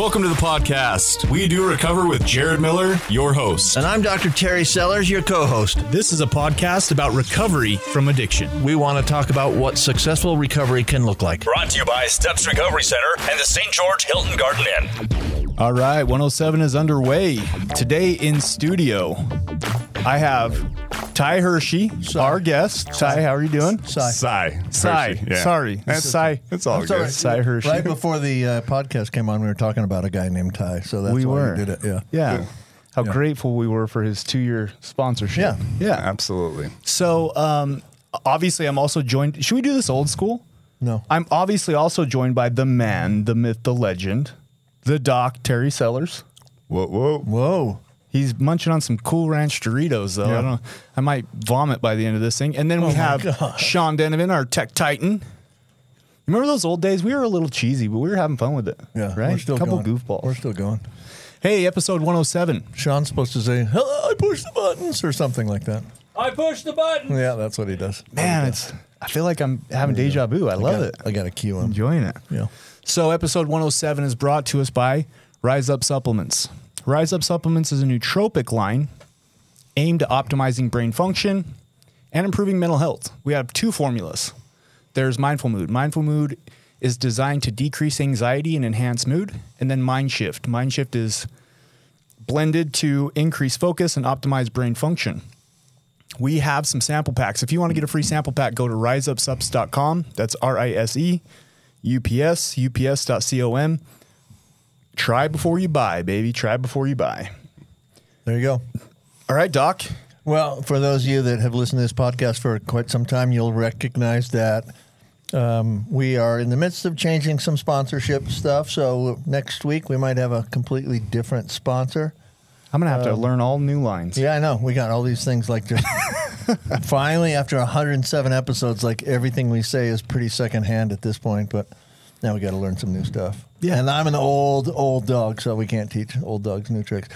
Welcome to the podcast. We do recover with Jared Miller, your host. And I'm Dr. Terry Sellers, your co host. This is a podcast about recovery from addiction. We want to talk about what successful recovery can look like. Brought to you by Steps Recovery Center and the St. George Hilton Garden Inn. All right, 107 is underway. Today in studio, I have Ty Hershey, our guest. Ty, how are you doing? Cy. Cy. Cy. Hershey, yeah. Sorry. That's, Cy. It's all I'm good. sorry. Cy Hershey. Right before the uh, podcast came on, we were talking about a guy named Ty, so that's we why were. we did it. Yeah. Yeah. How Yeah. grateful we were for his two year sponsorship. Yeah. Yeah. Absolutely. So, um, obviously, I'm also joined. Should we do this old school? No. I'm obviously also joined by the man, the myth, the legend, the doc, Terry Sellers. Whoa, whoa. Whoa. He's munching on some Cool Ranch Doritos, though. I don't. I might vomit by the end of this thing. And then we Oh my have gosh. Sean Denovan, our tech titan. Remember those old days? We were a little cheesy, but we were having fun with it. Yeah. right. We're still couple going. goofballs. We're still going. hey, episode 107. Sean's supposed to say, "Hello, I push the buttons" or something like that. I pushed the button. Yeah, that's what he does. Man, it's. I feel like I'm having deja vu. I love I it. I got to cue him. Enjoying it. Yeah. So, episode 107 is brought to us by Rise Up Supplements. Rise Up Supplements is a nootropic line aimed at optimizing brain function and improving mental health. We have two formulas. There's Mindful Mood. Mindful Mood is designed to decrease anxiety and enhance mood. And then Mind Shift. Mind Shift is blended to increase focus and optimize brain function. We have some sample packs. If you want to get a free sample pack, go to riseupsups.com. That's R I S E UPS, ups.com. Try before you buy, baby. Try before you buy. There you go. All right, Doc. Well, for those of you that have listened to this podcast for quite some time, you'll recognize that um, we are in the midst of changing some sponsorship stuff. So next week we might have a completely different sponsor. I'm going to have to learn all new lines. Yeah, I know. We got all these things like just finally after 107 episodes, like everything we say is pretty secondhand at this point, but now we got to learn some new stuff. Yeah. And I'm an old, old dog, so we can't teach old dogs new tricks.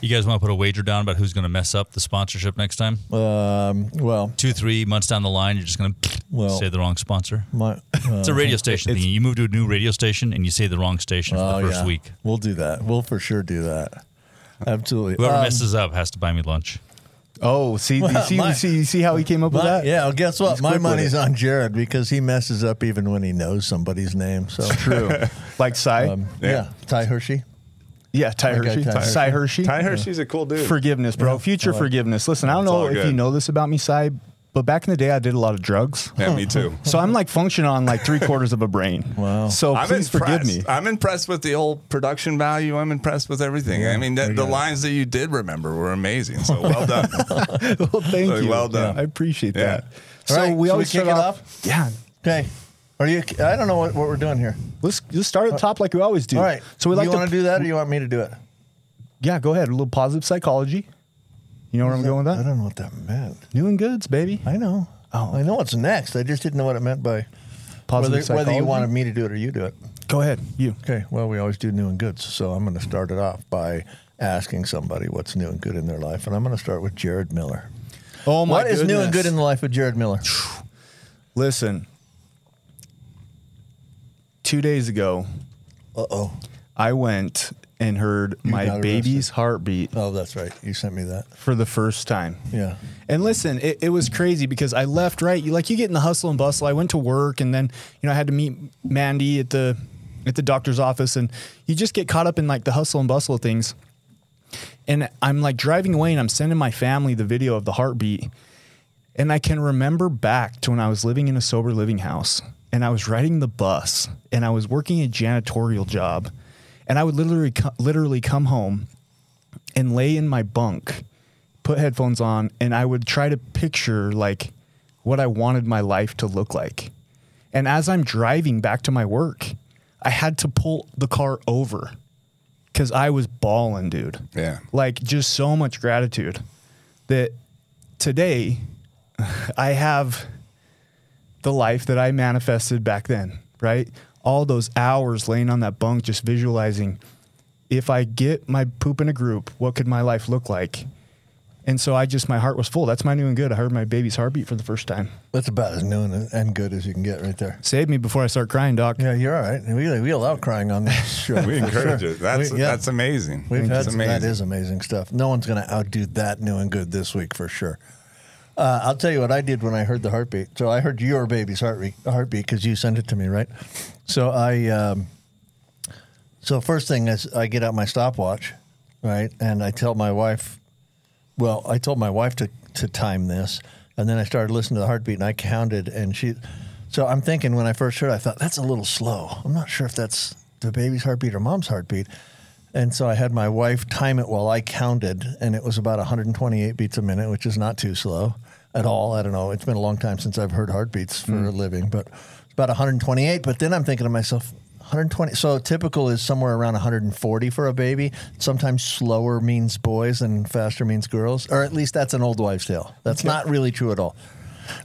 You guys want to put a wager down about who's going to mess up the sponsorship next time? Um, well, Two, three months down the line, you're just going to Well- say the wrong sponsor. my, uh, It's a radio station thing. You move to a new radio station and you say the wrong station for oh, the first yeah. week. We'll do that. We'll for sure do that. Absolutely. Whoever Um, messes up has to buy me lunch. Oh, see, you see, my- see, see how he came up with that? yeah, well, guess what? He's My money's on Jared because he messes up even when he knows somebody's name. So True. like Cy. Um, yeah. Ty Hershey. yeah, Ty Hershey. Ty Hershey. Cy Hershey. Ty Hershey's a cool dude. Forgiveness, bro. Future forgiveness. Listen, I don't know if good. you know this about me, Cy, but back in the day, I did a lot of drugs. yeah, me too. So I'm like functioning on like three quarters of a brain. Wow. So I'm please forgive impressed. me. I'm impressed with the old production value. I'm impressed with everything. I mean, the, the lines that you did remember were amazing. So well done. well, thank Like, you. well done. I appreciate Yeah. that. All So right, we always we kick start it off. Yeah. Okay. Are you? I don't know what, what we're doing here. Let's just start at the uh, top like we always do. All right. So we like you to want to do that, or you want me to do it? Yeah, go ahead. A little positive psychology. You know where I'm going with that? I don't know what that meant. New and goods, baby. I know. Oh. I know what's next. I just didn't know what it meant by Positive whether, whether you wanted me to do it or you do it. Go ahead. You. Okay. Well, we always do new and goods, so I'm going to start it off by asking somebody what's new and good in their life, and I'm going to start with Jared Miller. Oh my goodness! What is new and good in the life of Jared Miller? Listen. Two days ago, Uh oh. I went and heard You my got baby's heartbeat Oh, that's right. You sent me that. for the first time. Yeah. And listen, it, it was crazy because I left right. You like you get in the hustle and bustle. I went to work and then you know I had to meet Mandy at the at the doctor's office and you just get caught up in like the hustle and bustle of things. And I'm like driving away and I'm sending my family the video of the heartbeat. And I can remember back to when I was living in a sober living house and I was riding the bus and I was working a janitorial job. And I would literally literally come home and lay in my bunk, put headphones on, and I would try to picture like what I wanted my life to look like. And as I'm driving back to my work, I had to pull the car over because I was bawling, dude. Yeah. Like just so much gratitude that today I have the life that I manifested back then, right? All those hours laying on that bunk, just visualizing if I get my poop in a group, what could my life look like? And so I just my heart was full. That's my new and good. I heard my baby's heartbeat for the first time. That's about as new and, and good as you can get right there. Save me before I start crying, Doc. Yeah, you're all right. We, we allow crying on this show. We encourage sure. it. That's We- yeah. that's amazing. We've had It's that is amazing stuff. No one's going to outdo that new and good this week for sure. Uh, I'll tell you what I did when I heard the heartbeat. So I heard your baby's heartbeat heartbeat because you sent it to me, right? So I, um, so first thing is I get out my stopwatch, right, and I tell my wife. Well, I told my wife to to time this, and then I started listening to the heartbeat, and I counted, and she. So I'm thinking when I first heard, I thought that's a little slow. I'm not sure if that's the baby's heartbeat or mom's heartbeat. And so I had my wife time it while I counted, and it was about 128 beats a minute, which is not too slow at all. I don't know. It's been a long time since I've heard heartbeats for a living, but it's about 128. But then I'm thinking to myself, 120. So typical is somewhere around 140 for a baby. Sometimes slower means boys and faster means girls, or at least that's an old wives' tale. That's not really true at all.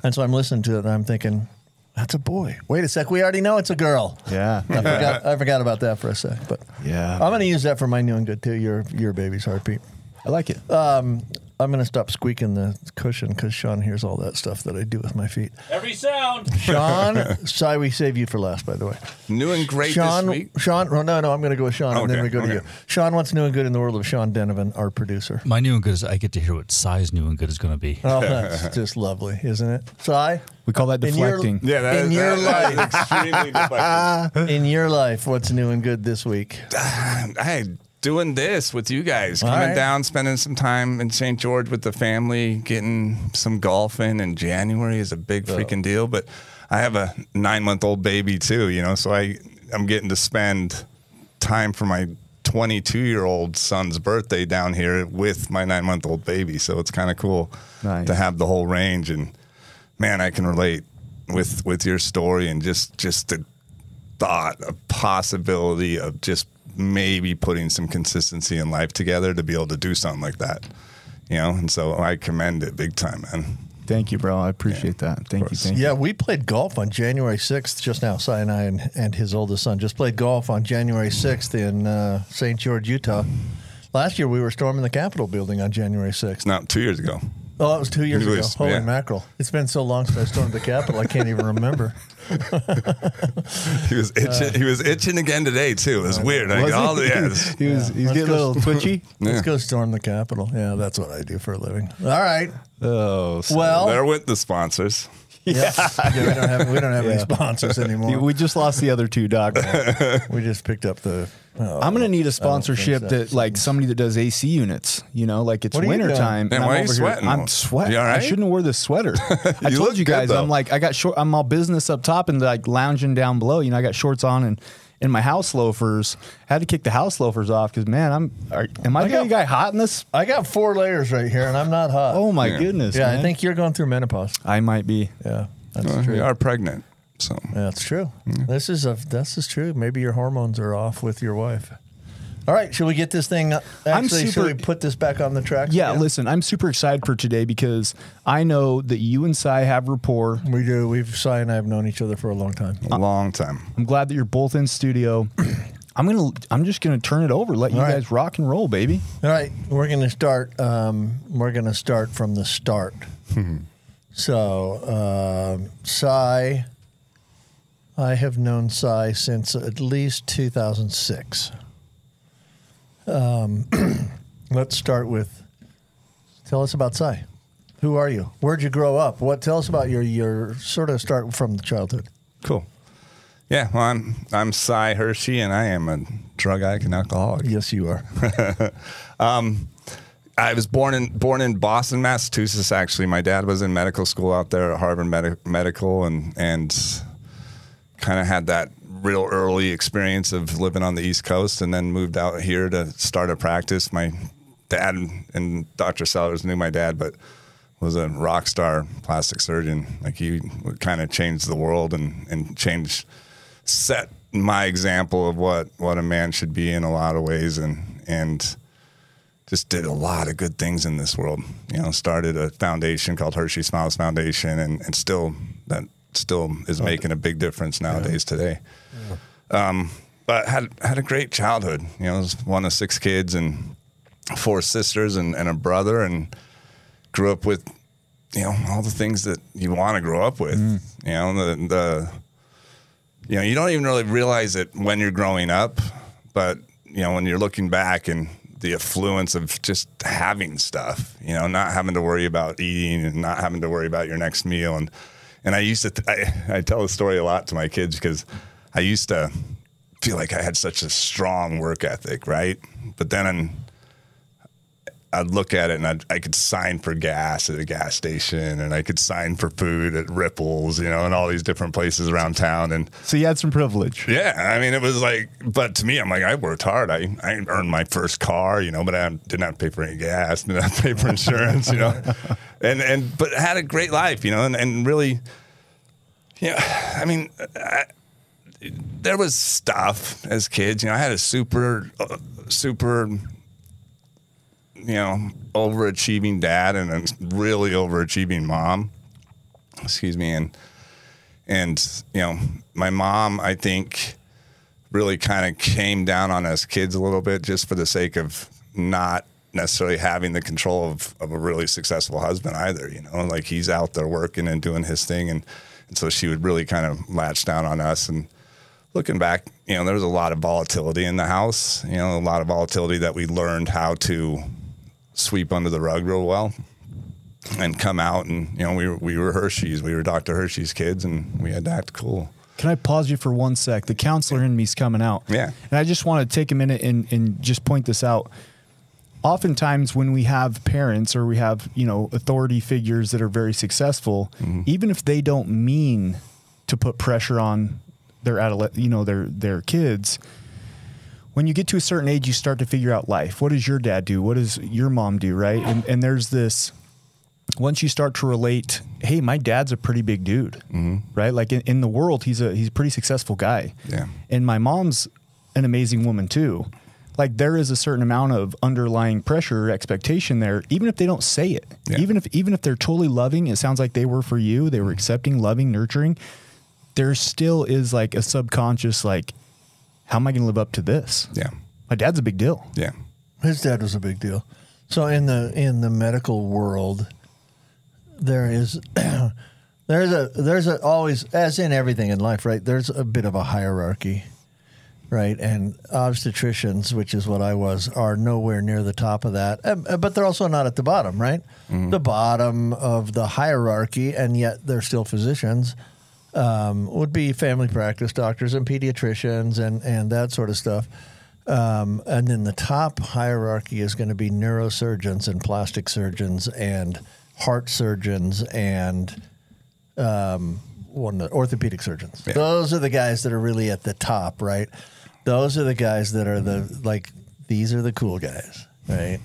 And so I'm listening to it, and I'm thinking, that's a boy. Wait a sec, we already know it's a girl. Yeah. I forgot. I forgot about that for a sec, but Yeah. I'm going to use that for my new and good too. Your your baby's heartbeat. I like it. Um, I'm going to stop squeaking the cushion because Sean hears all that stuff that I do with my feet. Every sound. Sean, sorry we save you for last, by the way. New and great Sean, this week. Sean, oh, no, no, I'm going to go with Sean, and then we go to okay. you. Sean, what's new and good in the world of Sean Denovan, our producer? My new and good is I get to hear what Cy's new and good is going to be. Oh, that's just lovely, isn't it? Cy, We call that in your- deflecting. Yeah, that in is- your that- life, that is extremely deflective. in your life, what's new and good this week? Hey, doing this with you guys, coming right. down, spending some time in St. George with the family, getting some golf in in January is a big freaking deal. But I have a nine month old baby too, you know, so I I'm getting to spend time for my 22 year old son's birthday down here with my nine month old baby. So it's kind of cool Nice. to have the whole range. And man, I can relate with with your story and just just the thought, a possibility of just maybe putting some consistency in life together to be able to do something like that. You know, and so I commend it big time, man. Thank you, bro. I appreciate that. Thank you. course. Thank you. Yeah, we played golf on January 6th just now. Cy and I and, and his oldest son just played golf on January 6th in uh, St. George, Utah. Last year we were storming the Capitol building on January 6th. Not two years ago. Oh, it was two years It ago. was- Holy yeah. mackerel. It's been so long since I stormed the Capitol, I can't even remember. He was itching. he was itching again today too. It was uh, weird. I Was got all he? the yeah, he was, he's Let's getting a little twitchy. Let's Yeah. go storm the Capitol. Yeah, that's what I do for a living. All right. Oh, Well, They're with the sponsors. Yeah. Yeah, we don't have, we don't have any sponsors anymore. we just lost the other two, Doc. we just picked up the. oh, I'm gonna need a sponsorship so. that like somebody that does AC units. You know, like it's wintertime. are you winter doing? time. Man, and why I'm are you over here- sweating? I'm sweating. You all I shouldn't wear this sweater. I told you guys, good. I'm like I got short. I'm all business up top and like lounging down below. You know, I got shorts on and. In my house loafers, had to kick the house loafers off because man, I'm. Are, am I, I getting got- guy hot in this? I got four layers right here, and I'm not hot. Oh my Yeah. goodness! yeah, I think you're going through menopause. I might be. Yeah, that's Uh, true. you are pregnant, so That's true. This is a this is true. Maybe your hormones are off with your wife. All right, should we get this thing? Actually, should super- we put this back on the track? Yeah, again? listen, I'm super excited for today because I know that you and Cy have rapport. we do. We've Cy and I have known each other for a long time. a long time. I'm glad that you're both in studio. I'm gonna. I'm just gonna turn it over. Let you All right. guys rock and roll, baby. All right, we're going to start. Um, we're going to start from the start. so, um, Cy, I have known Cy since at least 2006. Um, let's start with. Tell us about Cy. Who are you? Where'd you grow up? What? Tell us about your your sort of start from the childhood. Cool. Yeah, well, I'm I'm Cy Hershey, and I am a drug addict and alcoholic. Yes, you are. Um, I was born in born in Boston, Massachusetts. Actually, my dad was in medical school out there at Harvard Medi- Medical, and and kind of had that real early experience of living on the East Coast, and then moved out here to start a practice. My dad and Dr. Sellers knew my dad, but was a rock star plastic surgeon. Like he kind of changed the world and and changed set my example of what what a man should be in a lot of ways, and and just did a lot of good things in this world. You know, started a foundation called Hershey Smiles Foundation, and, and still that still is making a big difference nowadays today. Um, but had had a great childhood. You know, was one of six kids and four sisters and, and a brother, and grew up with, you know, all the things that you want to grow up with. You know, the the you know, you don't even really realize it when you're growing up, but you know, when you're looking back and the affluence of just having stuff, you know, not having to worry about eating and not having to worry about your next meal. And and I used to, th- I, I tell the story a lot to my kids because I used to feel like I had such a strong work ethic, right? But then I'd look at it and I'd, I could sign for gas at a gas station and I could sign for food at Ripples, you know, and all these different places around town. And So you had some privilege. yeah, I mean, it was like, but to me, I'm like, I worked hard. I, I earned my first car, you know, but I didn't have to pay for any gas, didn't have to pay for insurance, you know, and, and, but had a great life, you know, and, and really, yeah, I mean, I, there was stuff as kids, you know, I had a super, uh, super, you know, overachieving dad and a really overachieving mom. Excuse me. And, and, you know, my mom, I think, really kind of came down on us kids a little bit just for the sake of not necessarily having the control of, of a really successful husband either, you know, like he's out there working and doing his thing. And, and so she would really kind of latch down on us. And looking back, you know, there was a lot of volatility in the house, you know, a lot of volatility that we learned how to sweep under the rug real well and come out and you know we were we were Hershey's we were Dr. Hershey's kids and we had to act cool Can I pause you for one sec? The counselor in me's coming out. Yeah. And I just want to take a minute and, and just point this out. Oftentimes, when we have parents or we have, you know, authority figures that are very successful, mm-hmm. even if they don't mean to put pressure on their adolescent, you know, their their kids, when you get to a certain age, you start to figure out life. What does your dad do? What does your mom do? Right? And and there's this once you start to relate, hey, my dad's a pretty big dude, mm-hmm. right? Like in, in the world, he's a he's a pretty successful guy. Yeah. And my mom's an amazing woman too. Like there is a certain amount of underlying pressure or expectation there, even if they don't say it. Yeah. Even if even if they're totally loving, it sounds like they were for you. They were accepting, loving, nurturing. There still is like a subconscious like, how am I going to live up to this? yeah My dad's a big deal. yeah His dad was a big deal. So in the in the medical world, there is there's a there's a always as in everything in life, right? There's a bit of a hierarchy, right? And obstetricians, which is what I was, are nowhere near the top of that, Uh, but they're also not at the bottom, right? The bottom of the hierarchy, and yet they're still physicians. Um, would be family practice doctors and pediatricians and and that sort of stuff. Um, and then the top hierarchy is going to be neurosurgeons and plastic surgeons and heart surgeons and um, one orthopedic surgeons. Yeah. Those are the guys that are really at the top, right? Those are the guys that are the like. These are the cool guys, right?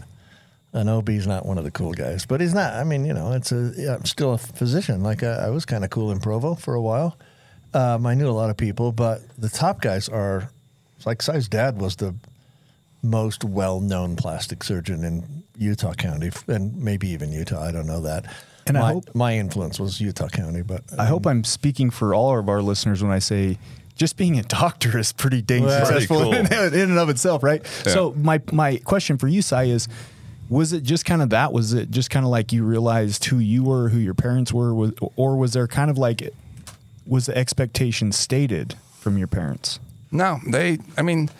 And OB's not one of the cool guys, but he's not. I mean, you know, it's a. Yeah, I'm still a physician. Like I, I was kind of cool in Provo for a while. Um, I knew a lot of people, but the top guys are like Cy's dad was the most well-known plastic surgeon in Utah County, and maybe even Utah. I don't know that. And I hope- my influence was Utah County, but I hope I'm speaking for all of our listeners when I say just being a doctor is pretty dang Well, Pretty successful cool. in, in and of itself, right? Yeah. So my my question for you, Cy, is was it just kind of that? Was it just kind of like you realized who you were, who your parents were, or was there kind of like was the expectation stated from your parents? no they I mean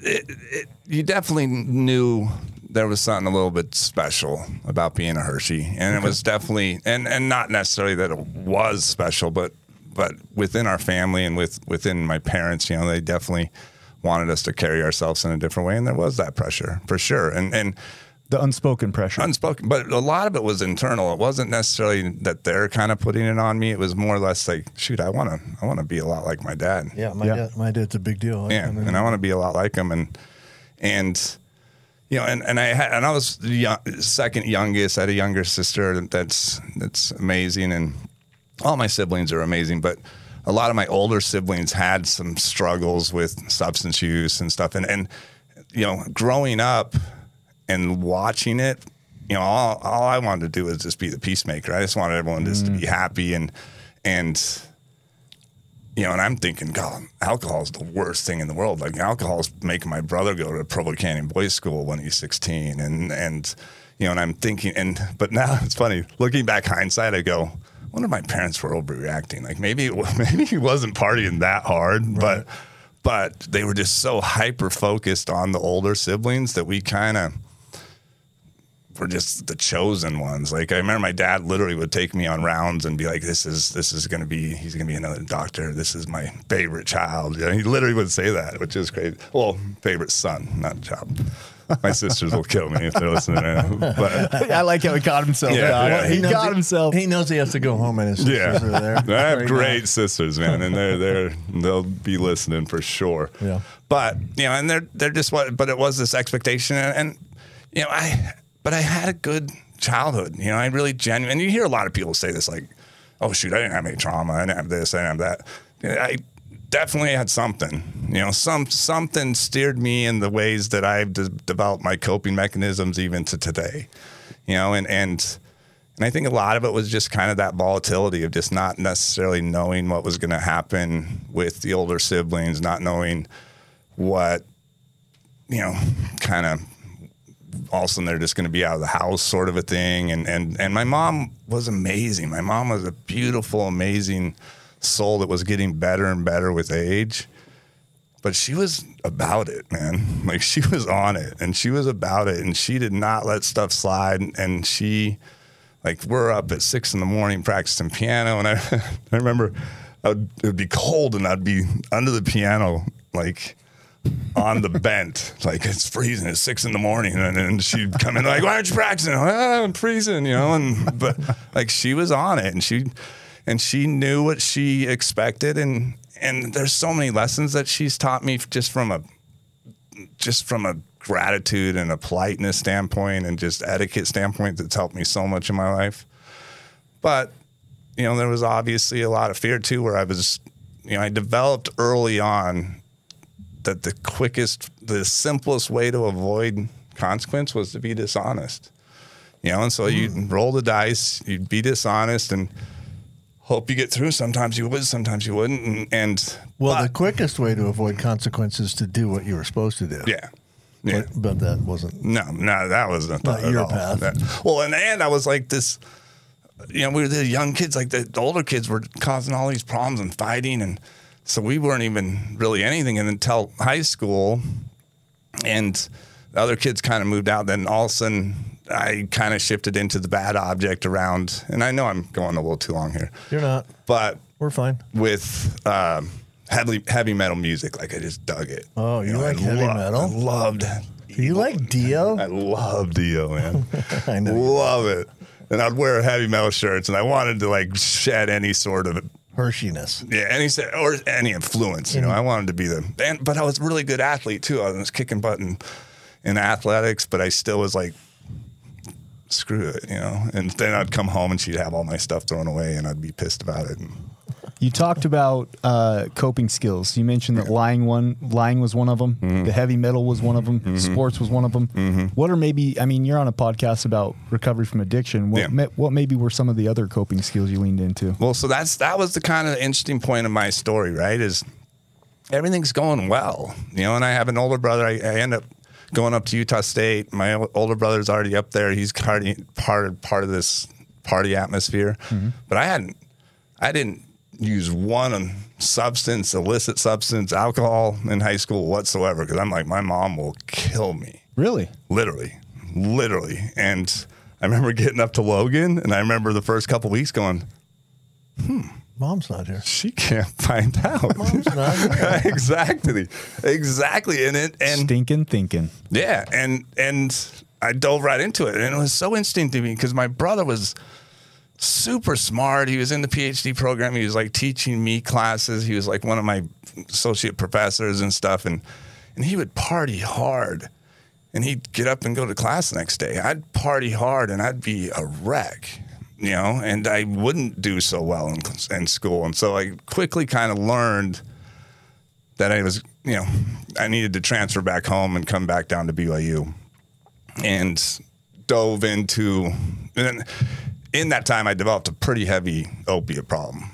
it, it, you definitely knew there was something a little bit special about being a Hershey and it was definitely and and not necessarily that it was special but but within our family and with within my parents you know they definitely wanted us to carry ourselves in a different way and there was that pressure for sure and and The unspoken pressure. unspoken but a lot of it was internal it wasn't necessarily that they're kind of putting it on me it was more or less like shoot i want to i want to be a lot like my dad yeah, my Yeah. dad, my dad's a big deal. yeah I mean, and i want to be a lot like him and and you know and, and i had and i was the young, second youngest i had a younger sister that's that's amazing and all my siblings are amazing but a lot of my older siblings had some struggles with substance use and stuff and and you know growing up and watching it, you know, all, all I wanted to do was just be the peacemaker. I just wanted everyone just to be mm. happy and and you know, and I'm thinking, God, alcohol is the worst thing in the world. Like alcohol is making my brother go to Provo Canyon Boys School when he's 16, and and you know, and I'm thinking, and but now it's funny looking back hindsight, I go, wonder if my parents were overreacting. Like maybe maybe he wasn't partying that hard, but but they were just so hyper focused on the older siblings that we kind of were just the chosen ones. Like I remember my dad literally would take me on rounds and be like, "This is this is going to be he's going to be another doctor. This is my favorite child." You know, he literally would say that, which is crazy. Well, favorite son, not child. My sisters will kill me if they're listening. But I like how he caught himself. Yeah, God. yeah. He, knows got himself. He knows he has to go home, and his yeah, sisters are there. I have Right great now. sisters, man, and they're they're they'll be listening for sure. Yeah. but you know, and they're they're just what. But it was this expectation, and, and you know, I but I had a good childhood. You know, I really genuine. And you hear a lot of people say this, like, "Oh shoot, I didn't have any trauma. I didn't have this. I didn't have that." I definitely had something. You know, some something steered me in the ways that I've de- developed my coping mechanisms even to today. You know, and and. And I think a lot of it was just kind of that volatility of just not necessarily knowing what was going to happen with the older siblings, not knowing what, you know, kind of all of a sudden they're just going to be out of the house sort of a thing. And, and, and my mom was amazing. My mom was a beautiful, amazing soul that was getting better and better with age. But she was about it, man. Like she was on it and she was about it and she did not let stuff slide. And she, like we're up at six in the morning practicing piano, and I, I remember would, it would be cold, and I'd be under the piano, like on the bent, like it's freezing. It's six in the morning, and then she'd come in like, "Why aren't you practicing?" "Ah, I'm freezing, you know. And but like she was on it, and she and she knew what she expected, and and there's so many lessons that she's taught me just from a just from a gratitude and a politeness standpoint and just etiquette standpoint that's helped me so much in my life. But, you know, there was obviously a lot of fear too, where I was, you know, I developed early on that the quickest, the simplest way to avoid consequence was to be dishonest. You know, and so hmm. you roll the dice, you'd be dishonest and hope you get through. Sometimes you would, sometimes you wouldn't. And, and Well, but- the quickest way to avoid consequences is to do what you were supposed to do. yeah. Yeah. But, but that wasn't. No, no, that wasn't Not your all. path. That- well, and and I was like this. You know, we were the young kids. Like the, the older kids were causing all these problems and fighting, and so we weren't even really anything. Until high school, and the other kids kind of moved out. Then all of a sudden, I kind of shifted into the bad object around. And I know I'm going a little too long here, You're not. but We're fine. with um, heavy heavy metal music, like I just dug it. Oh, you like I heavy metal? I loved. Do you like Dio? I love Dio, man. I know. love it. And I'd wear heavy metal shirts, and I wanted to like shed any sort of Hershiness. yeah, any or any influence. You know, I wanted to be the and but I was a really good athlete too. I was kicking butt in, in athletics, but I still was like, screw it, you know. And then I'd come home and she'd have all my stuff thrown away, and I'd be pissed about it. And You talked about uh, coping skills. You mentioned that lying one, lying was one of them. Mm-hmm. The heavy metal was one of them. Sports was one of them. What are maybe? I mean, you're on a podcast about recovery from addiction. What Yeah. what maybe were some of the other coping skills you leaned into? Well, so that's that was the kind of interesting point of my story, right? Is everything's going well, you know? And I have an older brother. I, I end up going up to Utah State. My older brother's already up there. He's party, part of part of this party atmosphere. Mm-hmm. But I hadn't, I didn't use one substance, illicit substance, alcohol in high school whatsoever. Because I'm like, my mom will kill me Really? literally, literally. And I remember getting up to Logan, and I remember the first couple weeks going, hmm, Mom's not here. she can't find out. Mom's not here. exactly, exactly. And it and Stinking thinking. yeah, and and I dove right into it, and it was so interesting to me because my brother was super smart. He was in the PhD program. He was like teaching me classes. He was like one of my associate professors and stuff, and and he would party hard. And he'd get up and go to class the next day. I'd party hard and I'd be a wreck, you know, and I wouldn't do so well in, in school. And so I quickly kind of learned that I was, you know, I needed to transfer back home and come back down to BYU and dove into, and in that time I developed a pretty heavy opiate problem.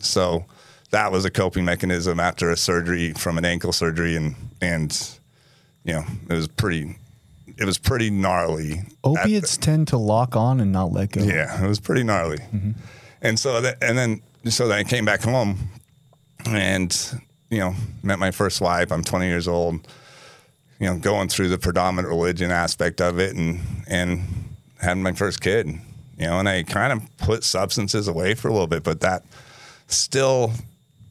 So that was a coping mechanism after a surgery from an ankle surgery, and and you know it was pretty it was pretty gnarly. Opiates tend to lock on and not let go. Yeah, it was pretty gnarly. Mm-hmm. And so that, and then so then I came back home, and you know met my first wife. I'm 20 years old. You know, going through the predominant religion aspect of it, and and having my first kid. You know, and I kind of put substances away for a little bit, but that still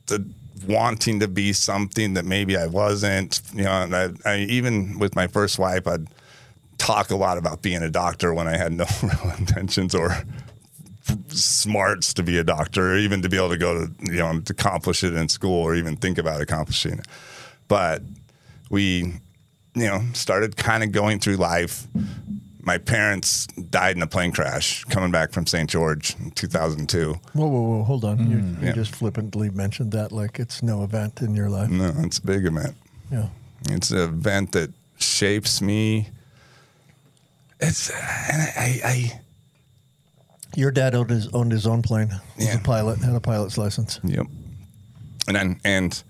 the wanting to be something that maybe I wasn't. You know, and I, I even with my first wife, I'd talk a lot about being a doctor when I had no real intentions or smarts to be a doctor, or even to be able to go to you know to accomplish it in school or even think about accomplishing it. But we, you know, started kind of going through life. My parents died in a plane crash coming back from St. George in 2002. Whoa, whoa, whoa! Hold on. you, you Mm, yeah. just flippantly mentioned that like it's no event in your life. No, it's a big event. Yeah. It's an event that shapes me. It's uh, and I, I, Your dad owned his owned his own plane. He was Yeah. a pilot, had a pilot's license. Yep. And then and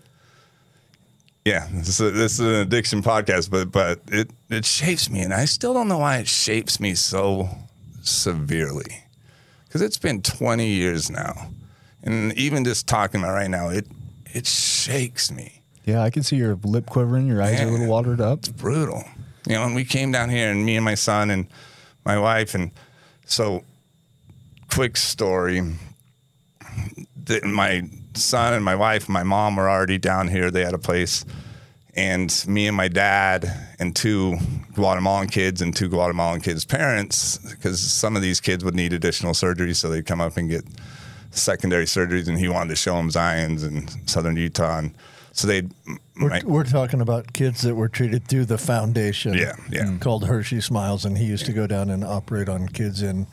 yeah, this is, this is an addiction podcast, but but it it shapes me, and I still don't know why it shapes me so severely, because it's been 20 years now, and even just talking about it right now, it it shakes me. Yeah, I can see your lip quivering, your eyes are a little watered up. It's brutal. You know, and we came down here, and me and my son and my wife, and so quick story. that my son and my wife, and my mom were already down here. They had a place, and me and my dad and two Guatemalan kids and two Guatemalan kids' parents, because some of these kids would need additional surgery, so they'd come up and get secondary surgeries, and he wanted to show them Zion's in southern Utah, and so they. We're, we're talking about kids that were treated through the foundation. Yeah, yeah. Mm. Called Hershey Smiles, and he used to go down and operate on kids in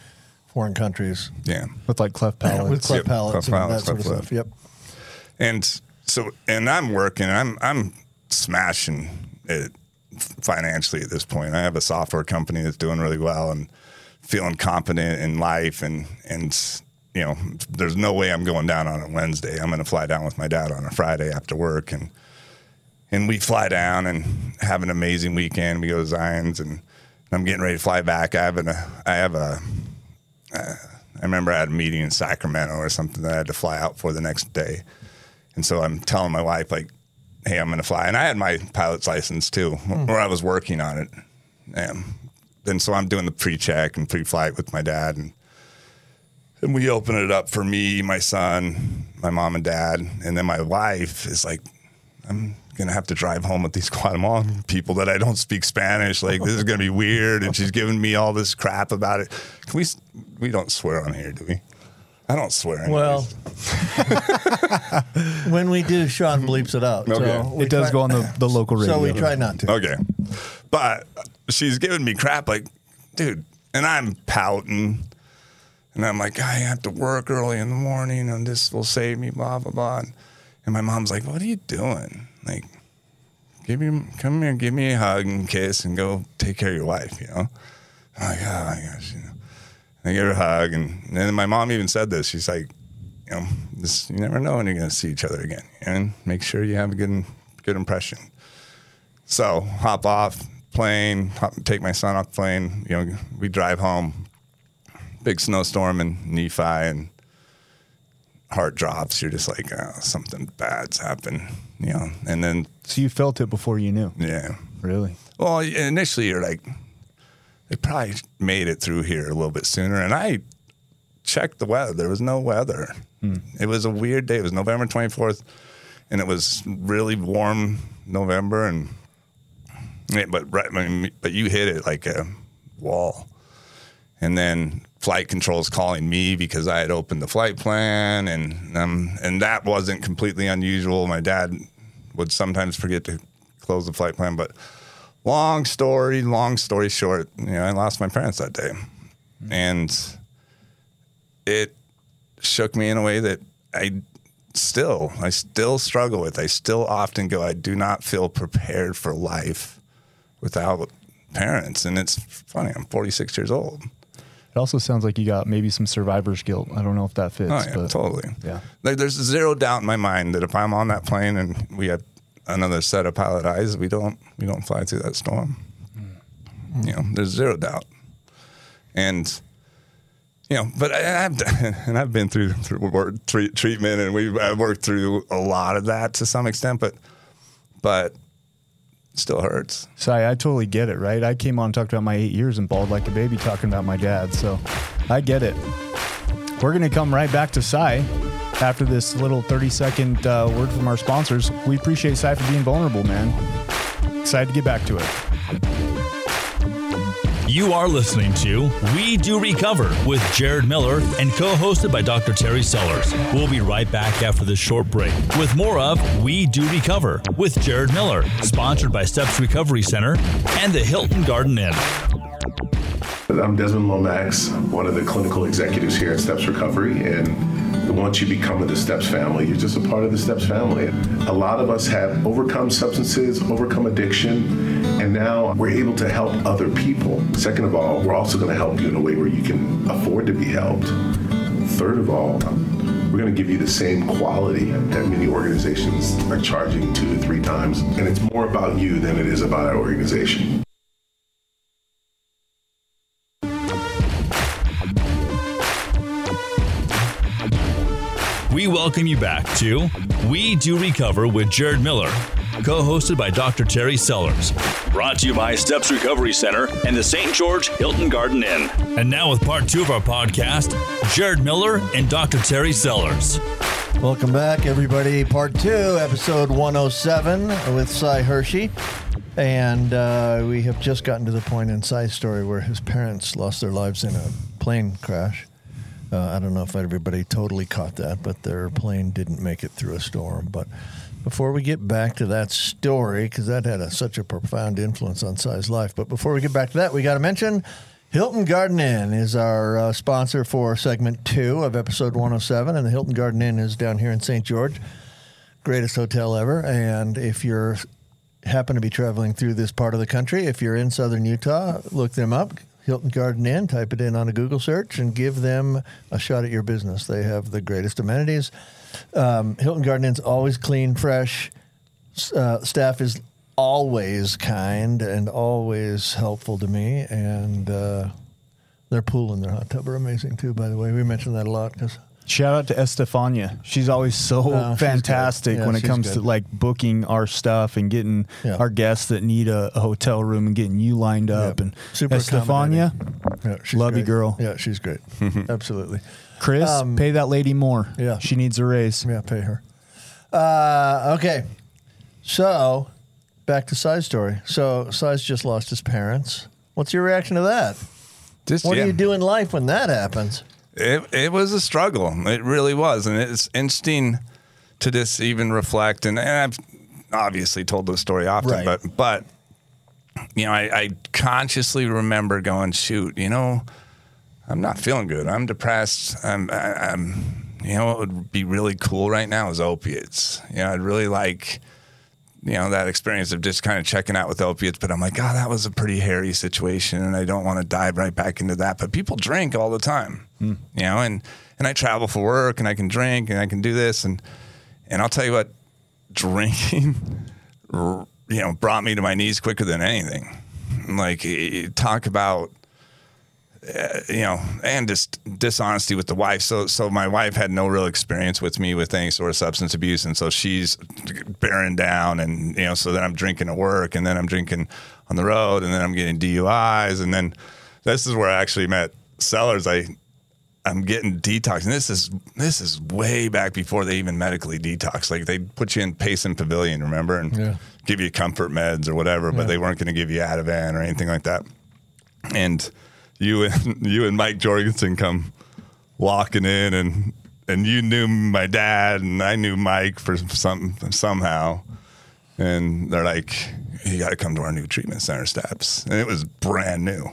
foreign countries yeah. With like cleft palates. with cleft Yep, palates cleft and palates, that sort of cleft stuff. Yep. and so and I'm working I'm I'm smashing it financially at this point. I have a software company that's doing really well and feeling competent in life and and you know there's no way I'm going down on a Wednesday. I'm going to fly down with my dad on a Friday after work and and we fly down and have an amazing weekend. We go to Zion's and I'm getting ready to fly back. I have an I have a uh, I remember I had a meeting in Sacramento or something that I had to fly out for the next day. And so I'm telling my wife, like, hey, I'm going to fly. And I had my pilot's license too, hmm. or I was working on it. And then so I'm doing the pre check and pre flight with my dad. And, and we open it up for me, my son, my mom and dad. And then my wife is like, I'm going to have to drive home with these Guatemalan people that I don't speak Spanish. Like, this is going to be weird. And she's giving me all this crap about it. Can we, we don't swear on here, do we? I don't swear. anyways. Well, when we do, Sean bleeps it out. Okay. So It does try- go on the, the local radio. So we try not to. Okay. But she's giving me crap like, dude, and I'm pouting. And I'm like, I have to work early in the morning and this will save me, blah, blah, blah. And, and my mom's like, what are you doing? Like, give me, come here, give me a hug and kiss and go take care of your wife, you know? I'm like, oh my gosh, you know. And I give her a hug. And, and then my mom even said this. She's like, you know, this, you never know when you're going to see each other again. And make sure you have a good, good impression. So hop off plane, hop, take my son off plane. You know, we drive home. Big snowstorm in Nephi, and heart drops. You're just like, oh, something bad's happened. You know, and then So you felt it before you knew. yeah. Really? Well, initially you're like, they probably made it through here a little bit sooner. And I checked the weather. There was no weather. Hmm. It was a weird day. It was November 24th, and it was really warm November. And yeah, but right, I mean, but you hit it like a wall. And then flight controls calling me because I had opened the flight plan, and um, and that wasn't completely unusual. My dad would sometimes forget to close the flight plan, but long story, long story short, you know, I lost my parents that day, and it shook me in a way that I still, I still struggle with. I still often go, I do not feel prepared for life without parents, and it's funny. I'm 46 years old. It also sounds like you got maybe some survivor's guilt. I don't know if that fits. Oh yeah, but totally. Yeah. Like, there's zero doubt in my mind that if I'm on that plane and we have another set of pilot eyes, we don't we don't fly through that storm. Hmm. You know, there's zero doubt. And you know, but I, I've and I've been through, through work, treat, treatment, and we've I've worked through a lot of that to some extent, but but still hurts. So I, I totally get it, right? I came on and talked about my eight years and bawled like a baby talking about my dad. So I get it. We're going to come right back to Cy after this little 30 second uh, word from our sponsors. We appreciate Cy for being vulnerable, man. Excited to get back to it. You are listening to We Do Recover with Jared Miller and co hosted by Dr. Terry Sellers. We'll be right back after this short break with more of We Do Recover with Jared Miller, sponsored by Steps Recovery Center and the Hilton Garden Inn. I'm Desmond Lomax, one of the clinical executives here at Steps Recovery, and once you become of the Steps family, you're just a part of the Steps family. A lot of us have overcome substances, overcome addiction, and now we're able to help other people. Second of all, we're also going to help you in a way where you can afford to be helped. Third of all, we're going to give you the same quality that many organizations are charging two to three times, and it's more about you than it is about our organization. Welcome you back to We Do Recover with Jared Miller, co hosted by Dr. Terry Sellers. Brought to you by Steps Recovery Center and the St. George Hilton Garden Inn. And now, with part two of our podcast, Jared Miller and Dr. Terry Sellers. Welcome back, everybody. Part two, episode 107 with Cy Hershey. And uh, we have just gotten to the point in Cy's story where his parents lost their lives in a plane crash. Uh, I don't know if everybody totally caught that, but their plane didn't make it through a storm. But before we get back to that story, because that had a, such a profound influence on Cy's life, but before we get back to that, we got to mention Hilton Garden Inn is our uh, sponsor for segment two of episode 107, and the Hilton Garden Inn is down here in St. George, greatest hotel ever. And if you're happen to be traveling through this part of the country, if you're in southern Utah, look them up. Hilton Garden Inn, type it in on a Google search and give them a shot at your business. They have the greatest amenities. Um, Hilton Garden Inn's always clean, fresh. Uh, staff is always kind and always helpful to me. And uh, their pool and their hot tub are amazing too, by the way. We mentioned that a lot because Shout out to Estefania. She's always so Oh, she's fantastic. Yeah, when it she's comes to like booking our stuff and getting Yeah. our guests that need a, a hotel room and getting you lined up. Yep. And Super Estefania, yeah, she's Love you, girl. Yeah, she's great. Absolutely. Chris, Um, pay that lady more. yeah. she needs a raise. Yeah, pay her. Uh, okay. So, back to Cy's story. So, Cy's just lost his parents. What's your reaction to that? Just What yeah. do you do in life when that happens? It it was a struggle. It really was, and it's interesting to just even reflect. And, and I've obviously told the story often, Right. but but you know, I, I consciously remember going, shoot, you know, I'm not feeling good. I'm depressed. I'm, I, I'm you know, what would be really cool right now is opiates. You know, I'd really like. You know that experience of just kind of checking out with opiates, but I'm like, oh, that was a pretty hairy situation, and I don't want to dive right back into that. But people drink all the time, hmm. you know, and and I travel for work, and I can drink, and I can do this, and and I'll tell you what, drinking, you know, brought me to my knees quicker than anything. Like talk about, uh, you know, and just dishonesty with the wife. So so my wife had no real experience with me with any sort of substance abuse, and so she's bearing down, and you know, so then I'm drinking at work, and then I'm drinking on the road, and then I'm getting DUIs, and then this is where I actually met Sellers. I I'm getting detox, and this is this is way back before they even medically detox. Like they put you in Payson Pavilion, remember, and Yeah. give you comfort meds or whatever, but they weren't going to give you Ativan or anything like that. And you and you and Mike Jorgensen come walking in, and and you knew my dad, and I knew Mike for some somehow, and they're like, "You got to come to our new treatment center steps," and it was brand new,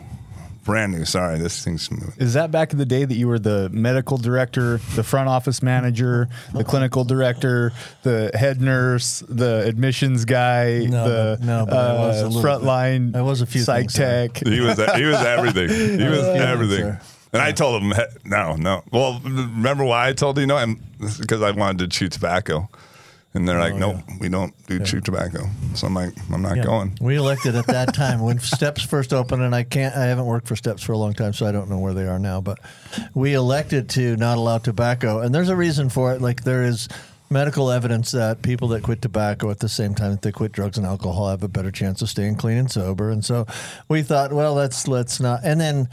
brand new. Sorry, this thing's moving. Is that back in the day that you were the medical director, the front office manager, the clinical director, the head nurse, the admissions guy, No, the but- no, but I was a uh, frontline bit. I was a few psych things there. tech? He was he was everything. He was everything. And I told him, no, no. Well, remember why I told you no? I'm because I wanted to chew tobacco. And they're like, oh, nope, we don't do chew tobacco. So I'm like, I'm not Yeah. going. We elected at that time when Steps first opened, and I can't. I haven't worked for Steps for a long time, so I don't know where they are now. But we elected to not allow tobacco, and there's a reason for it. Like there is medical evidence that people that quit tobacco at the same time that they quit drugs and alcohol have a better chance of staying clean and sober. And so we thought, well, let's let's not. And then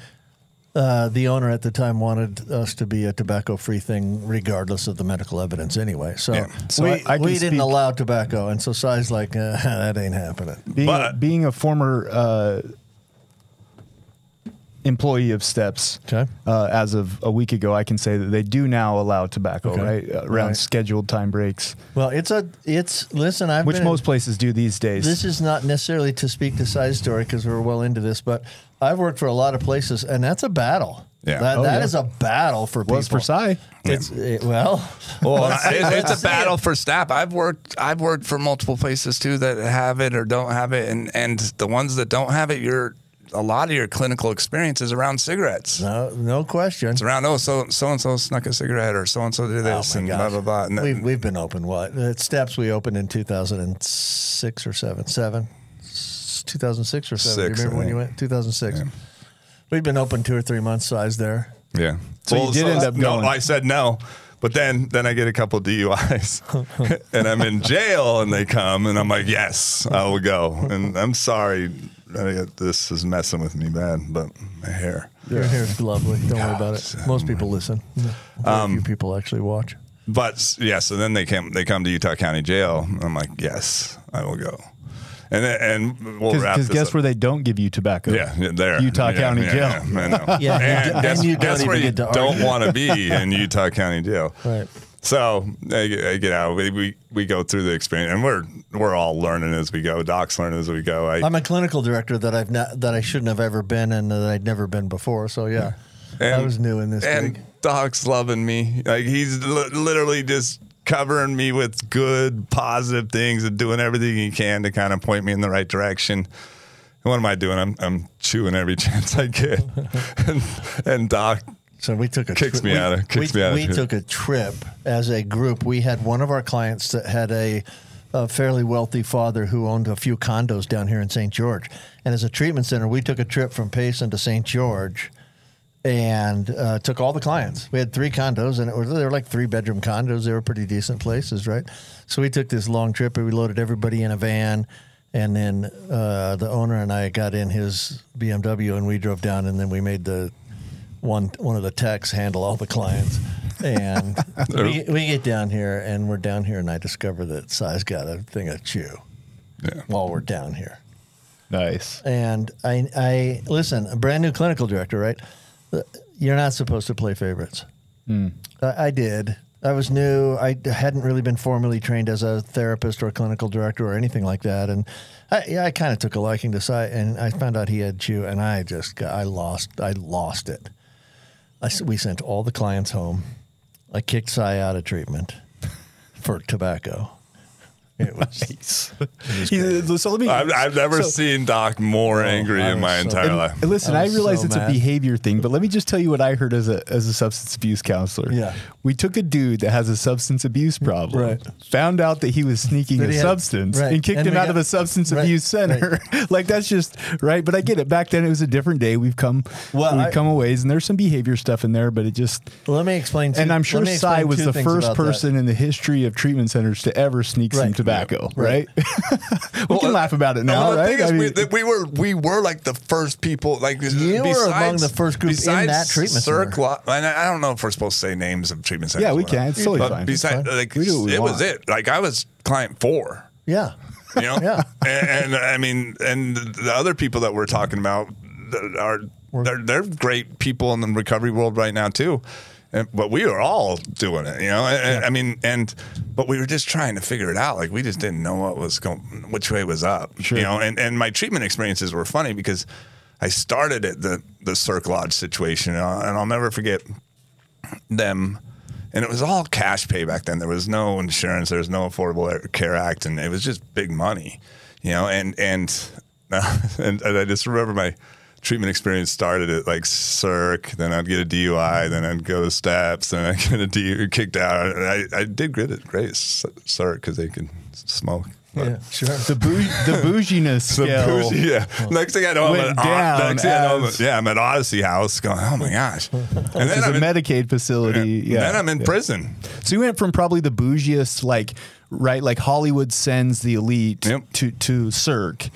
uh, the owner at the time wanted us to be a tobacco-free thing, regardless of the medical evidence. Anyway, so, Yeah. So we, I- I we didn't allow tobacco, and so Cy's like, uh, that ain't happening. Being, But- being a former uh, employee of Steps, Okay. uh, as of a week ago, I can say that they do now allow tobacco, Okay. right? Uh, around Right. scheduled time breaks, Well, it's a it's listen. I've which been, most places do these days. This is not necessarily to speak to Cy's story because we're well into this, but I've worked for a lot of places, and that's a battle. Yeah. that, Oh, that yeah. is a battle for people. was for Cy. It's it, well, Well, it's, it's a battle for staff. I've worked. I've worked for multiple places too that have it or don't have it, and and the ones that don't have it, you're a lot of your clinical experience is around cigarettes. No, no question. It's around oh so so and so snuck a cigarette or so oh, and so did this Oh, and gosh. blah blah blah. And We've, we've been open what at Steps? We opened in two thousand and six or seven, seven, two thousand six or seven. Six, Do you remember when you went? Two thousand six. We'd been open two or three months. Cy's there. yeah. So you did end up no, going. I said no. But then, then I get a couple DUIs, and I'm in jail, and they come, and I'm like, "Yes, I will go." And I'm sorry, this is messing with me bad, but my hair. Your hair is lovely. Don't worry about it. Most people listen. Very Um, few people actually watch. But yeah, so then they came. They come to Utah County Jail. I'm like, yes, I will go. And and we'll wrap Because guess up. where they don't give you tobacco? Yeah, yeah, there. Utah Yeah, County yeah, Jail. Yeah, I know. Yeah, and, and guess, you don't guess where you don't want to be in Utah County Jail. Right. So I, get- I get out. We, we we go through the experience, and we're we're all learning as we go. Doc's learning as we go. I, I'm a clinical director that I've not that I shouldn't have ever been and that I'd never been before. So yeah, I was new in this and gig. Doc's loving me. Like he's li- literally just covering me with good, positive things and doing everything he can to kind of point me in the right direction. And what am I doing? I'm I'm chewing every chance I get. and, and Doc, So we took a Kicks me we, out of- kicks we, me out we took a trip as a group. We had one of our clients that had a, a fairly wealthy father who owned a few condos down here in St. George. And as a treatment center, we took a trip from Payson to St. George and uh, took all the clients. We had three condos, and it was, they were like three bedroom condos. They were pretty decent places, right? So we took this long trip, and we loaded everybody in a van, and then uh, the owner and I got in his BMW, and we drove down, and then we made the one one of the techs handle all the clients. And we, we get down here, and we're down here, and I discover that Cy's got a thing of chew Yeah. while we're down here. Nice. And I, I listen, a brand new clinical director, right? You're not supposed to play favorites. Hmm. I, I did. I was new. I hadn't really been formally trained as a therapist or a clinical director or anything like that. And I, yeah, I kind of took a liking to Cy, and I found out he had chew, and I just got, I lost, I lost it. I we sent all the clients home. I kicked Cy out of treatment for tobacco. It was, He's- so let me. I've, I've never so- seen Doc more oh, angry I in my so- entire And- life. And listen, I I, realize so it's mad. a behavior thing, but let me just tell you what I heard as a as a substance abuse counselor. Yeah. we took a dude that has a substance abuse problem, Right. found out that he was sneaking That a he had- substance, right. and kicked And him out got- of a substance right, abuse center. like that's just right. But I get it. Back then, it was a different day. We've come, Well, we've I- come a ways, and there's some behavior stuff in there. But it just, let me explain. Two, and I'm sure let Cy was the first about that. person in the history of treatment centers to ever sneak some Right. Tobacco. Right. We can uh, laugh about it now, Well, the right? I we, mean- that we were we were like the first people. Like You were besides, among the first group in besides that treatment center. Circle, and I don't know if we're supposed to say names of treatment centers. Yeah, we can. It's totally but fine. Besides, fine. like We we it was it. Like I was client four. Yeah. You know, Yeah. and, and I mean, and the other people that we're talking about are they're they're great people in the recovery world right now too. And, but we were all doing it, you know. And, I mean, and but we were just trying to figure it out. Like we just didn't know what was going, which way was up, Sure. you know. And and my treatment experiences were funny because I started at the the Cirque Lodge situation, uh, and I'll never forget them. And it was all cash pay back then. There was no insurance. There was no Affordable Care Act, and it was just big money, you know. And and and, and I just remember my treatment experience started at like Cirque, then I'd get a DUI, then I'd go to Steps, then I'd get a D kicked out. And I, I did great at great at Cirque because they could smoke. But- Yeah, sure. The, bou- the bouginess the scale. bougie, yeah. Next thing I know, I'm at, down next thing I know, I'm at- yeah, I'm at Odyssey House going, oh my gosh. And then It's a I'm in, Medicaid facility. Yeah. then I'm in prison. So you went from probably the bougiest, like right, like Hollywood sends the elite Yep. to to Cirque,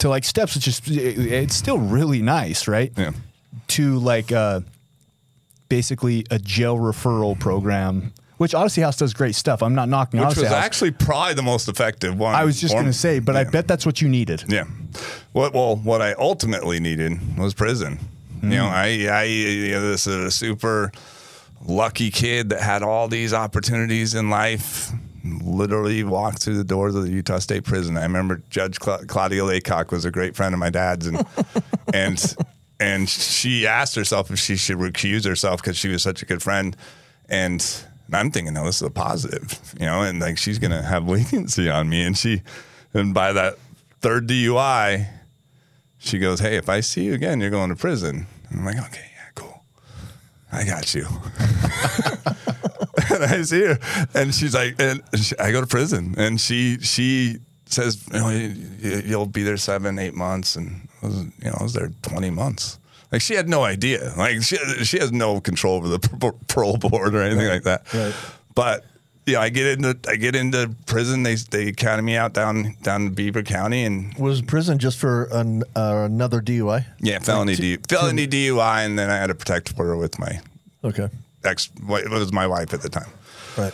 to like Steps, which is it's still really nice, right? Yeah. To like uh, basically a jail referral program, which Odyssey House does great stuff. I'm not knocking Which Odyssey was House. actually probably the most effective one. I was just going to say, but I bet that's what you needed. Yeah. What well, what I ultimately needed was prison. You know, Hmm. I I you know, this is a super lucky kid that had all these opportunities in life. Literally walked through the doors of the Utah State Prison. I remember Judge Cla- Claudia Laycock was a great friend of my dad's, and and and she asked herself if she should recuse herself because she was such a good friend. And I'm thinking, no, this is a positive, you know, and like she's gonna have leniency on me. And she, and by that third DUI, she goes, "Hey, if I see you again, you're going to prison." And I'm like, "Okay, yeah, cool, I got you." and I see her, and she's like, and she, I go to prison, and she she says, you know, you, you'll be there seven, eight months, and I was, you know, I was there twenty months. Like she had no idea. Like she she has no control over the parole board or anything like that. Right. But yeah, I get into I get into prison. They they counted me out down down in Beaver County, and Was prison just for an, uh, another DUI? yeah, felony D, felony DUI, and then I had a protective order with my Okay. Ex. Was my wife at the time. Right.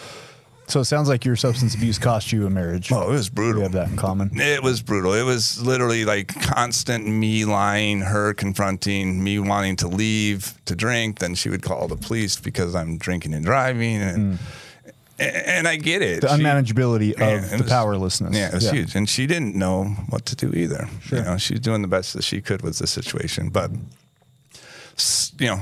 So it sounds like your substance abuse cost you a marriage. Oh, it was brutal. we have that in common. It was brutal. It was literally like constant me lying, her confronting, me wanting to leave to drink. Then she would call the police because I'm drinking and driving, and mm. and I get it. The She- unmanageability of Yeah, the was- powerlessness. Yeah, it was huge, and she didn't know what to do either. You know, she's doing the best that she could with the situation, but you know,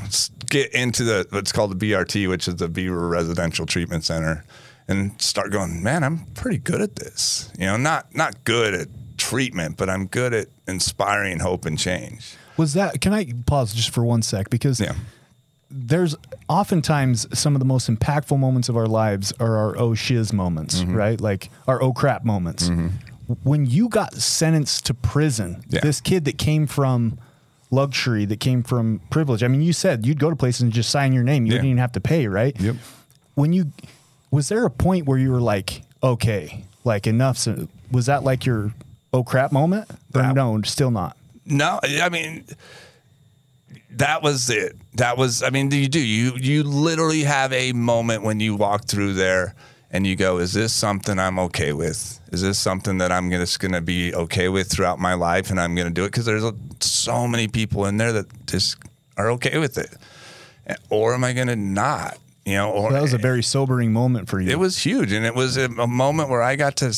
get into the what's called the BRT, which is the Beaver Residential Treatment Center, and start going. Man, I'm pretty good at this. You know, not not good at treatment, but I'm good at inspiring hope and change. Was that? Can I pause just for one sec because Yeah. there's oftentimes some of the most impactful moments of our lives are our oh shiz moments, Mm-hmm. right? Like our oh crap moments. When you got sentenced to prison, Yeah. this kid that came from luxury, that came from privilege. I mean, you said you'd go to places and just sign your name. You Yeah. wouldn't even have to pay, right? Yep. When you was there a point where you were like, okay, like enough? So was that like your oh crap moment? Or That- no, still not. No, I mean that was it. That was I mean, do you do. You you literally have a moment when you walk through there and you go, is this something I'm okay with? Is this something that I'm just going to be okay with throughout my life and I'm going to do it because there's so many people in there that just are okay with it. Or am I going to not? You know, or That was a very sobering moment for you. it was huge, and it was a, a moment where I got to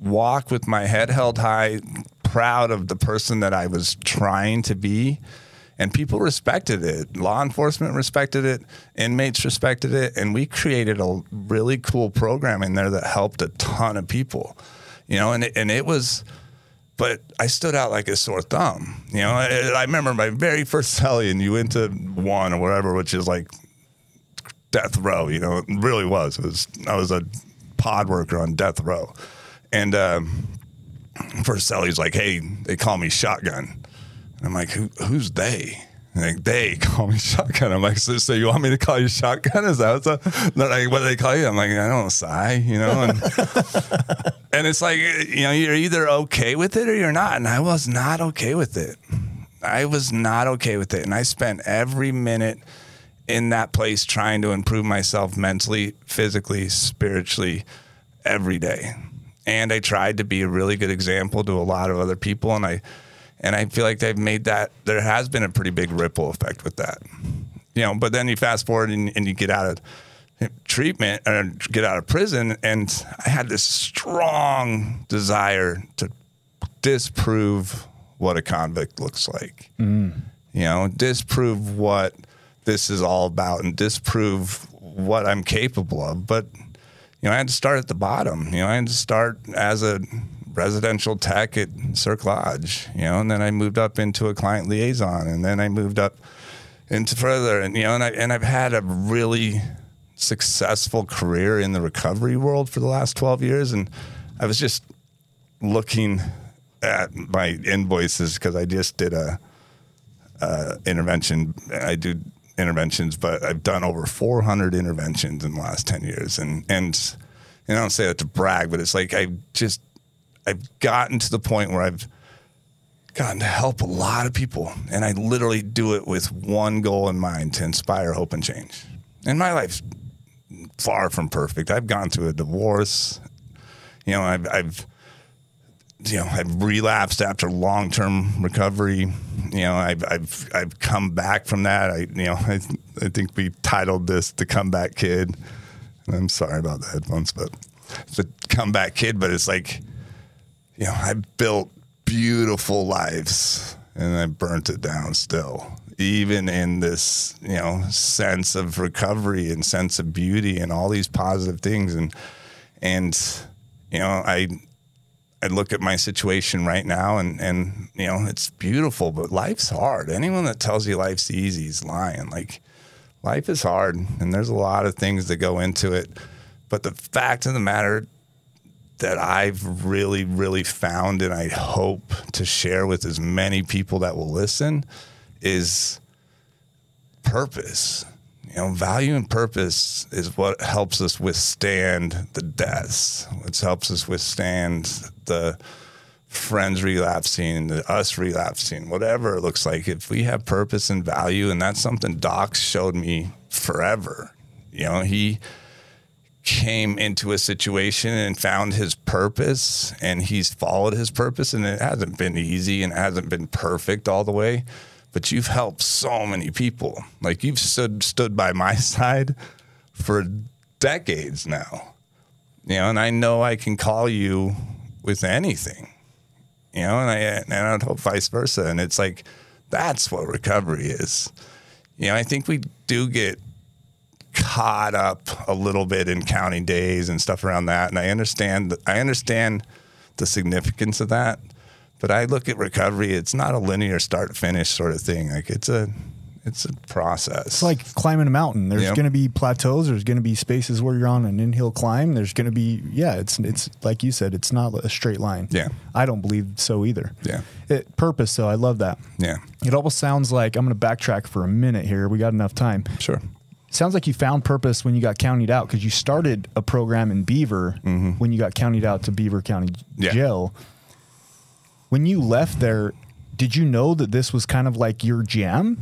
walk with my head held high, proud of the person that I was trying to be. And people respected it. Law enforcement respected it. Inmates respected it. And we created a really cool program in there that helped a ton of people. You know, and it, and it was, but I stood out like a sore thumb. You know, I, I remember my very first and you went to one or whatever, which is like death row. You know, it really was. It was I was a pod worker on death row, and um, first Sally's like, "Hey, they call me Shotgun." And I'm like, Who, "Who's they?" And like, they call me Shotgun. I'm like, so, so you want me to call you Shotgun? Is that what's up? Like, what do they call you? I'm like, I don't know, Cy, you know? And, and it's like, you know, you're either okay with it or you're not. And I was not okay with it. I was not okay with it. And I spent every minute in that place trying to improve myself mentally, physically, spiritually every day. And I tried to be a really good example to a lot of other people and I and I feel like they've made that there has been a pretty big ripple effect with that. You know, but then you fast forward and, and you get out of treatment or get out of prison and I had this strong desire to disprove what a convict looks like. Mm. You know, disprove what this is all about and disprove what I'm capable of. But, you know, I had to start at the bottom. You know, I had to start as a residential tech at Cirque Lodge, you know, and then I moved up into a client liaison, and then I moved up into further, and you know, and I and I've had a really successful career in the recovery world for the last twelve years, and I was just looking at my invoices because I just did a, uh intervention. I do interventions, but I've done over 400 interventions in the last 10 years, and and and I don't say that to brag, but it's like I just I've gotten to the point where I've gotten to help a lot of people, and I literally do it with one goal in mind: to inspire hope and change. And my life's far from perfect. I've gone through a divorce. You know, I've, I've you know, I've relapsed after long term recovery. You know, I've, I've, I've come back from that. I, you know, I, I think we titled this The Comeback Kid. I'm sorry about the headphones, but a comeback kid, but it's like, you know, I built beautiful lives and I burnt it down still. Even in this, you know, sense of recovery and sense of beauty and all these positive things. And, and, you know, I, I look at my situation right now and, and, you know, it's beautiful, but life's hard. Anyone that tells you life's easy is lying. Like, life is hard and there's a lot of things that go into it. But the fact of the matter that I've really, really found and I hope to share with as many people that will listen is purpose. You know, value and purpose is what helps us withstand the deaths. What helps us withstand the friends relapsing, the us relapsing, whatever it looks like. If we have purpose and value, and that's something Doc showed me forever. You know, he came into a situation and found his purpose and he's followed his purpose and it hasn't been easy and it hasn't been perfect all the way but you've helped so many people. Like you've stood stood by my side for decades now. You know and I know I can call you with anything you know and I and I'd hope vice versa and it's like that's what recovery is. You know I think we do get caught up a little bit in counting days and stuff around that. And I understand I understand the significance of that. But I look at recovery, it's not a linear start to finish sort of thing. Like it's a it's a process. It's like climbing a mountain. There's Yep. going to be plateaus. There's going to be spaces where you're on an inhill climb. There's going to be yeah. It's it's like you said. It's not a straight line. Yeah. I don't believe so either. Yeah. It, purpose though. I love that. Yeah. It almost sounds like I'm going to backtrack for a minute here. We got enough time. Sure. Sounds like you found purpose when you got counted out because you started a program in Beaver mm-hmm. when you got counted out to Beaver County. Yeah. Jail. When you left there, did you know that this was kind of like your jam?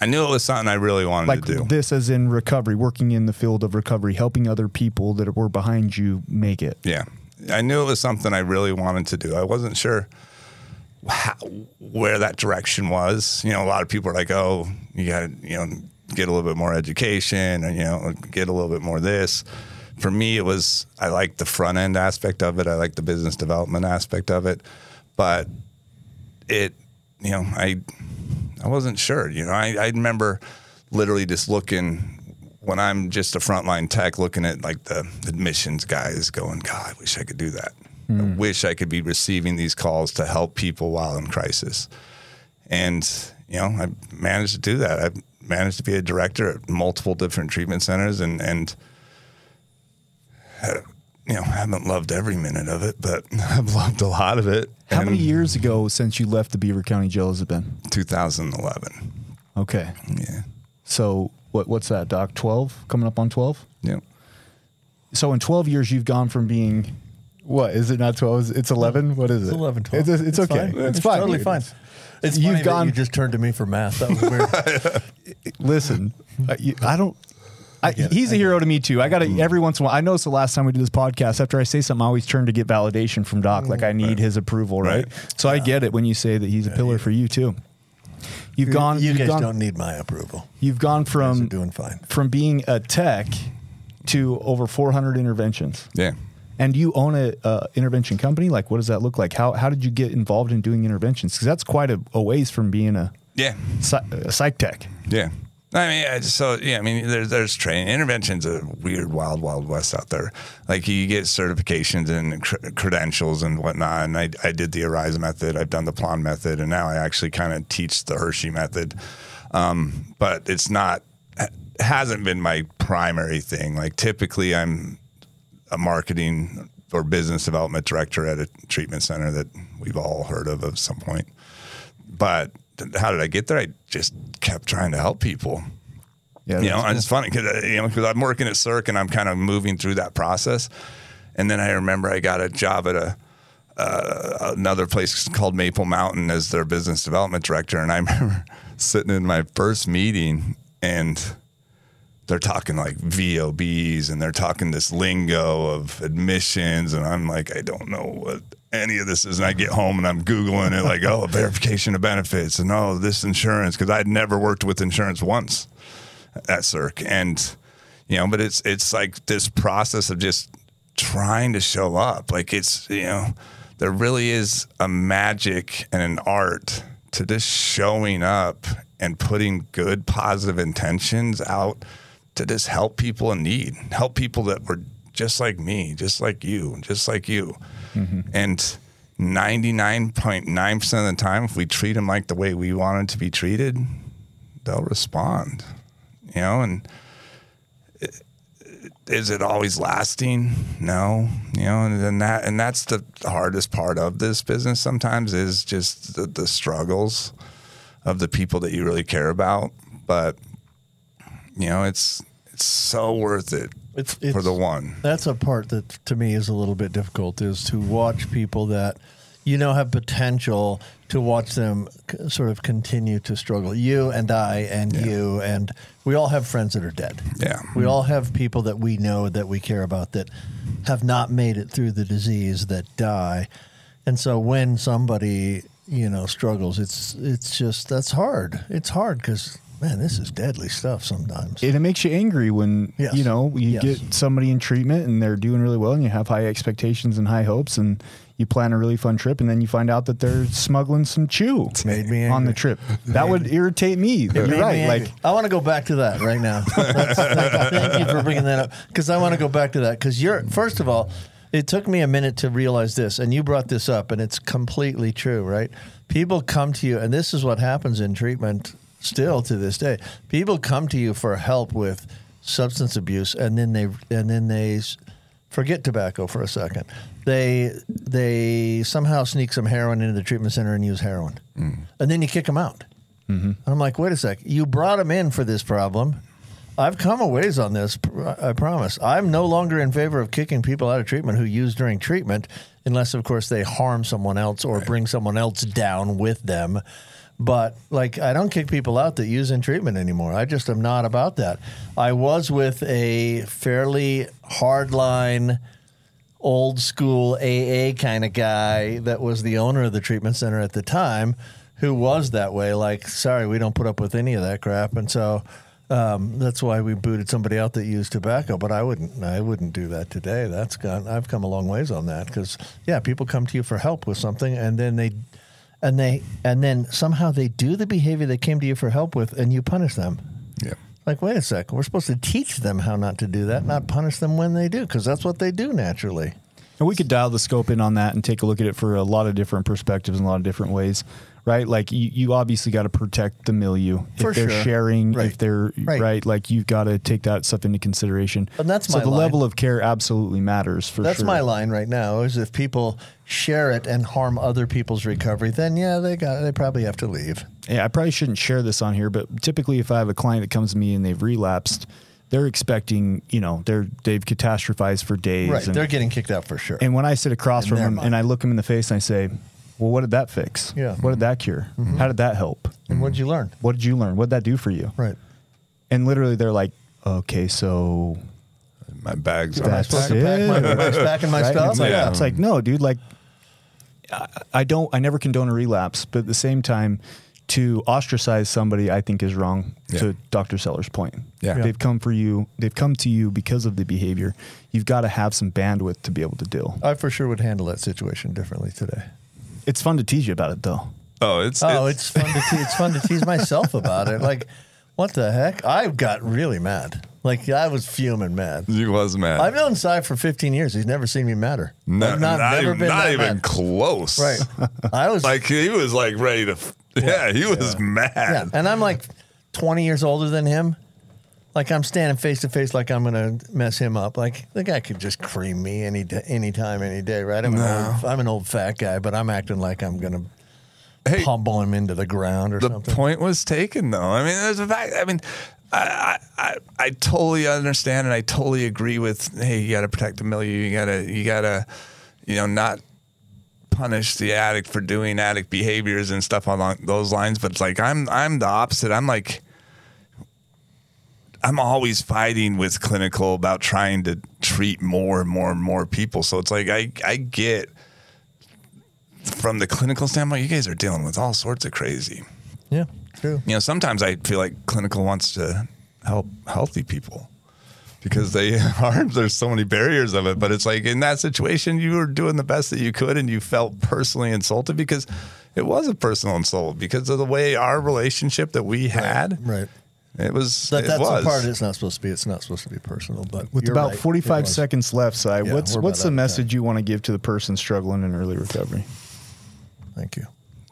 I knew it was something I really wanted Like to do. this, as in recovery, working in the field of recovery, helping other people that were behind you make it. Yeah. I knew it was something I really wanted to do. I wasn't sure how, where that direction was. You know, a lot of people are like, oh, you got to, you know, get a little bit more education and, you know, get a little bit more this. For me, it was, I like the front end aspect of it. I like the business development aspect of it. But it, you know, I, I wasn't sure. You know, I, I remember literally just looking when I'm just a frontline tech looking at like the admissions guys going, God, I wish I could do that. I hmm. wish I could be receiving these calls to help people while in crisis. And, you know, I managed to do that. I've managed to be a director at multiple different treatment centers and, and, uh, you know, haven't loved every minute of it, but I've loved a lot of it. How And many years ago since you left the Beaver County Jail has it been? 2011. Okay. Yeah. So what what's that, Doc? 12? Coming up on 12? Yeah. So in 12 years, you've gone from being, what, is it not 12? It's 11? What is it? It's 11, 12. It's, it's, okay. fine. It's, fine. totally fine. It's You've funny that gone- you just turned to me for math. That was weird. Listen, I, you- I don't. I, he's a hero to me too. I got to mm. every once in a while. I know it's the last time we do this podcast. After I say something, I always turn to get validation from Doc. Like I mm, need his approval, right? So I get it when you say that he's a pillar for you too. You've gone. you you've guys gone, don't need my approval. You've gone from doing fine. from being a tech to over 400 interventions. Yeah. And you own a uh, intervention company. Like, what does that look like? How how did you get involved in doing interventions? Because that's quite a, a ways from being a, Yeah. a psych tech. Yeah. I mean, I just- so yeah. I mean, there's there's training. Intervention's a weird, wild, wild west out there. Like you get certifications and cr- credentials and whatnot. And I I did the Arise method. I've done the Plan method, and now I actually kind of teach the Hershey method. Um, but it's not hasn't been my primary thing. Like typically, I'm a marketing or business development director at a treatment center that we've all heard of at some point. But how did I get there? I just kept trying to help people. Yeah, you know, and it's funny because you know because I'm working at Cirque and I'm kind of moving through that process. And then I remember I got a job at a uh, another place called Maple Mountain as their business development director, and I remember sitting in my first meeting and they're talking like VOBs and they're talking this lingo of admissions, and I'm like, I don't know what any of this is. And I get home and I'm googling it, like, oh, verification of benefits, and oh, this insurance, because I'd never worked with insurance once at Cirque, and you know, but it's it's like this process of just trying to show up. Like it's you know, there really is a magic and an art to just showing up and putting good positive intentions out to just help people in need, help people that were just like me, just like you, just like you. Mm-hmm. And 99.9% of the time, if we treat them like the way we wanted to be treated, they'll respond. You know, and it- is it always lasting? No. You know, and then that and that's the hardest part of this business sometimes is just the, the struggles of the people that you really care about. But you know, it's it's so worth it It's, for the one. That's a part that to me is a little bit difficult is to watch people that you know have potential to watch them c- sort of continue to struggle. You and I and you and we all have friends that are dead. Yeah. We all have people that we know that we care about that have not made it through the disease that die. And so when somebody, you know, struggles, it's it's just that's hard. It's hard cuz man, this is deadly stuff sometimes. and it makes you angry when Yes. you know you Yes. get somebody in treatment and they're doing really well and you have high expectations and high hopes and you plan a really fun trip and then you find out that they're smuggling some chew Made me on the trip. That would irritate me. You're right. Like I want to go back to that right now. That's- thank you for bringing that up because I want to go back to that because you're first of all, it took me a minute to realize this, and you brought this up, and it's completely true, right? People come to you, and this is what happens in treatment still to this day. People come to you for help with substance abuse, and then they and then they forget tobacco for a second. They they somehow sneak some heroin into the treatment center and use heroin, mm. and then you kick them out. Mm-hmm. And I'm like, wait a sec. You brought them in for this problem. I've come a ways on this. I promise. I'm no longer in favor of kicking people out of treatment who use during treatment, unless, of course, they harm someone else or bring someone else down with them. But like, I don't kick people out that use in treatment anymore. I just am not about that. I was with a fairly hardline old school AA kind of guy that was the owner of the treatment center at the time who was that way. Like, sorry, we don't put up with any of that crap. And so um, that's why we booted somebody out that used tobacco. But I wouldn't, I wouldn't do that today. That's gone. I've come a long ways on that because yeah, people come to you for help with something, and then they, and they, and then somehow they do the behavior they came to you for help with, and you punish them. Yeah. Like, wait a sec. We're supposed to teach them how not to do that, not punish them when they do, because that's what they do naturally. And we could dial the scope in on that and take a look at it for a lot of different perspectives and a lot of different ways, right? Like you, you obviously got to protect the milieu. For if they're sure. sharing, Right. if they're Right. right. like you've got to take that stuff into consideration. And that's so my the line. level of care absolutely matters for That's sure. my line right now. Is if people share it and harm other people's recovery, then yeah, they got they probably have to leave. Yeah, I probably shouldn't share this on here, but typically, if I have a client that comes to me and they've relapsed, they're expecting, you know, they're they've catastrophized for days. Right, and, they're getting kicked out for sure. and when I sit across from their them mind. and I look them in the face and I say, "Well, what did that fix? Yeah. Mm-hmm. What did that cure? How did that help? and what did you learn? What did you learn? What did that do for you?" Right. And literally, they're like, "Okay, so My bags Am I That's supposed to pack my, it. am I packing my Right? stuff? It's like, Yeah. it's like, no, dude. Like, I, I don't. I never condone a relapse, but at the same time, to ostracize somebody, I think is wrong. To Dr. Seller's point, Yeah. Yeah. they've come for you. They've come to you because of the behavior. You've got to have some bandwidth to be able to deal. I for sure would handle that situation differently today. It's fun to tease you about it, though. Oh, it's Oh, it's fun to te- it's fun to tease myself about it. Like, What the heck? I got really mad. Like I was fuming mad. He was mad. I've known Cy for 15 years. He's never seen me madder. no, I've not, never even, been not even mad. close. Right. I was Like he was like ready to. f- Yeah, he was mad. Yeah, and I'm like 20 years older than him. Like I'm standing face to face, like I'm gonna mess him up. Like the guy could just cream me any day, any time, any day, right? I'm, an old, I'm an old fat guy, but I'm acting like I'm gonna Hey, pummel him into the ground or something. the something. point was taken though. I mean, there's a fact. I mean, I, I I I totally understand and I totally agree with. Hey, you got to protect the milieu. You gotta you gotta you know not punish the addict for doing addict behaviors and stuff along those lines. But it's like I'm I'm the opposite. I'm like. I'm always fighting with clinical about trying to treat more and more and more people. So it's like I I get from the clinical standpoint, you guys are dealing with all sorts of crazy yeah, true. you know, sometimes I feel like clinical wants to help healthy people because they are there's so many barriers of it. But it's like in that situation, you were doing the best that you could, and you felt personally insulted because it was a personal insult because of the way our relationship that we had. Right. It was. That, it that's was. the part it's not supposed to be. It's not supposed to be personal. But With you're about right. 45 seconds left, Cy, Yeah, what's what's the out of message you want to give to the person struggling in early recovery? Thank you.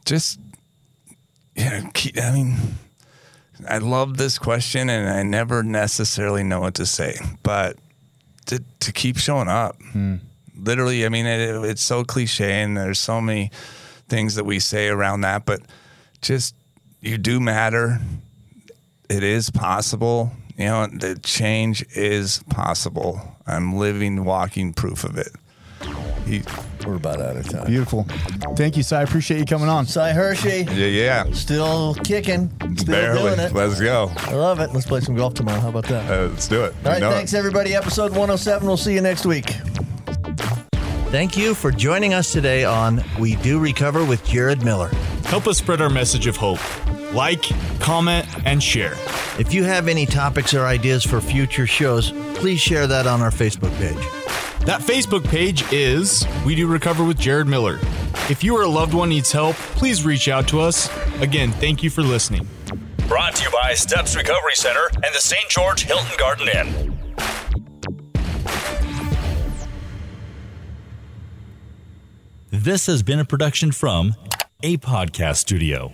just yeah keep, i mean i love this question and i never necessarily know what to say but to, to keep showing up hmm. literally i mean it, it's so cliche and there's so many things that we say around that but just you do matter it is possible you know the change is possible i'm living walking proof of it he, We're about out of time. Beautiful. Thank you, Cy. I appreciate you coming on. Cy Hershey, yeah yeah still kicking, still barely doing it. let's go I love it. Let's play some golf tomorrow. How about that? uh, let's do it All right, We know it. thanks everybody. Episode 107. We'll see you next week. Thank you for joining us today on We Do Recover with Jared Miller. Help us spread our message of hope. Like, comment, and share. If you have any topics or ideas for future shows, please share that on our Facebook page. That Facebook page is We Do Recover with Jared Miller. If you or a loved one needs help, please reach out to us. Again, thank you for listening. Brought to you by Steps Recovery Center and the St. George Hilton Garden Inn. This has been a production from a podcast studio.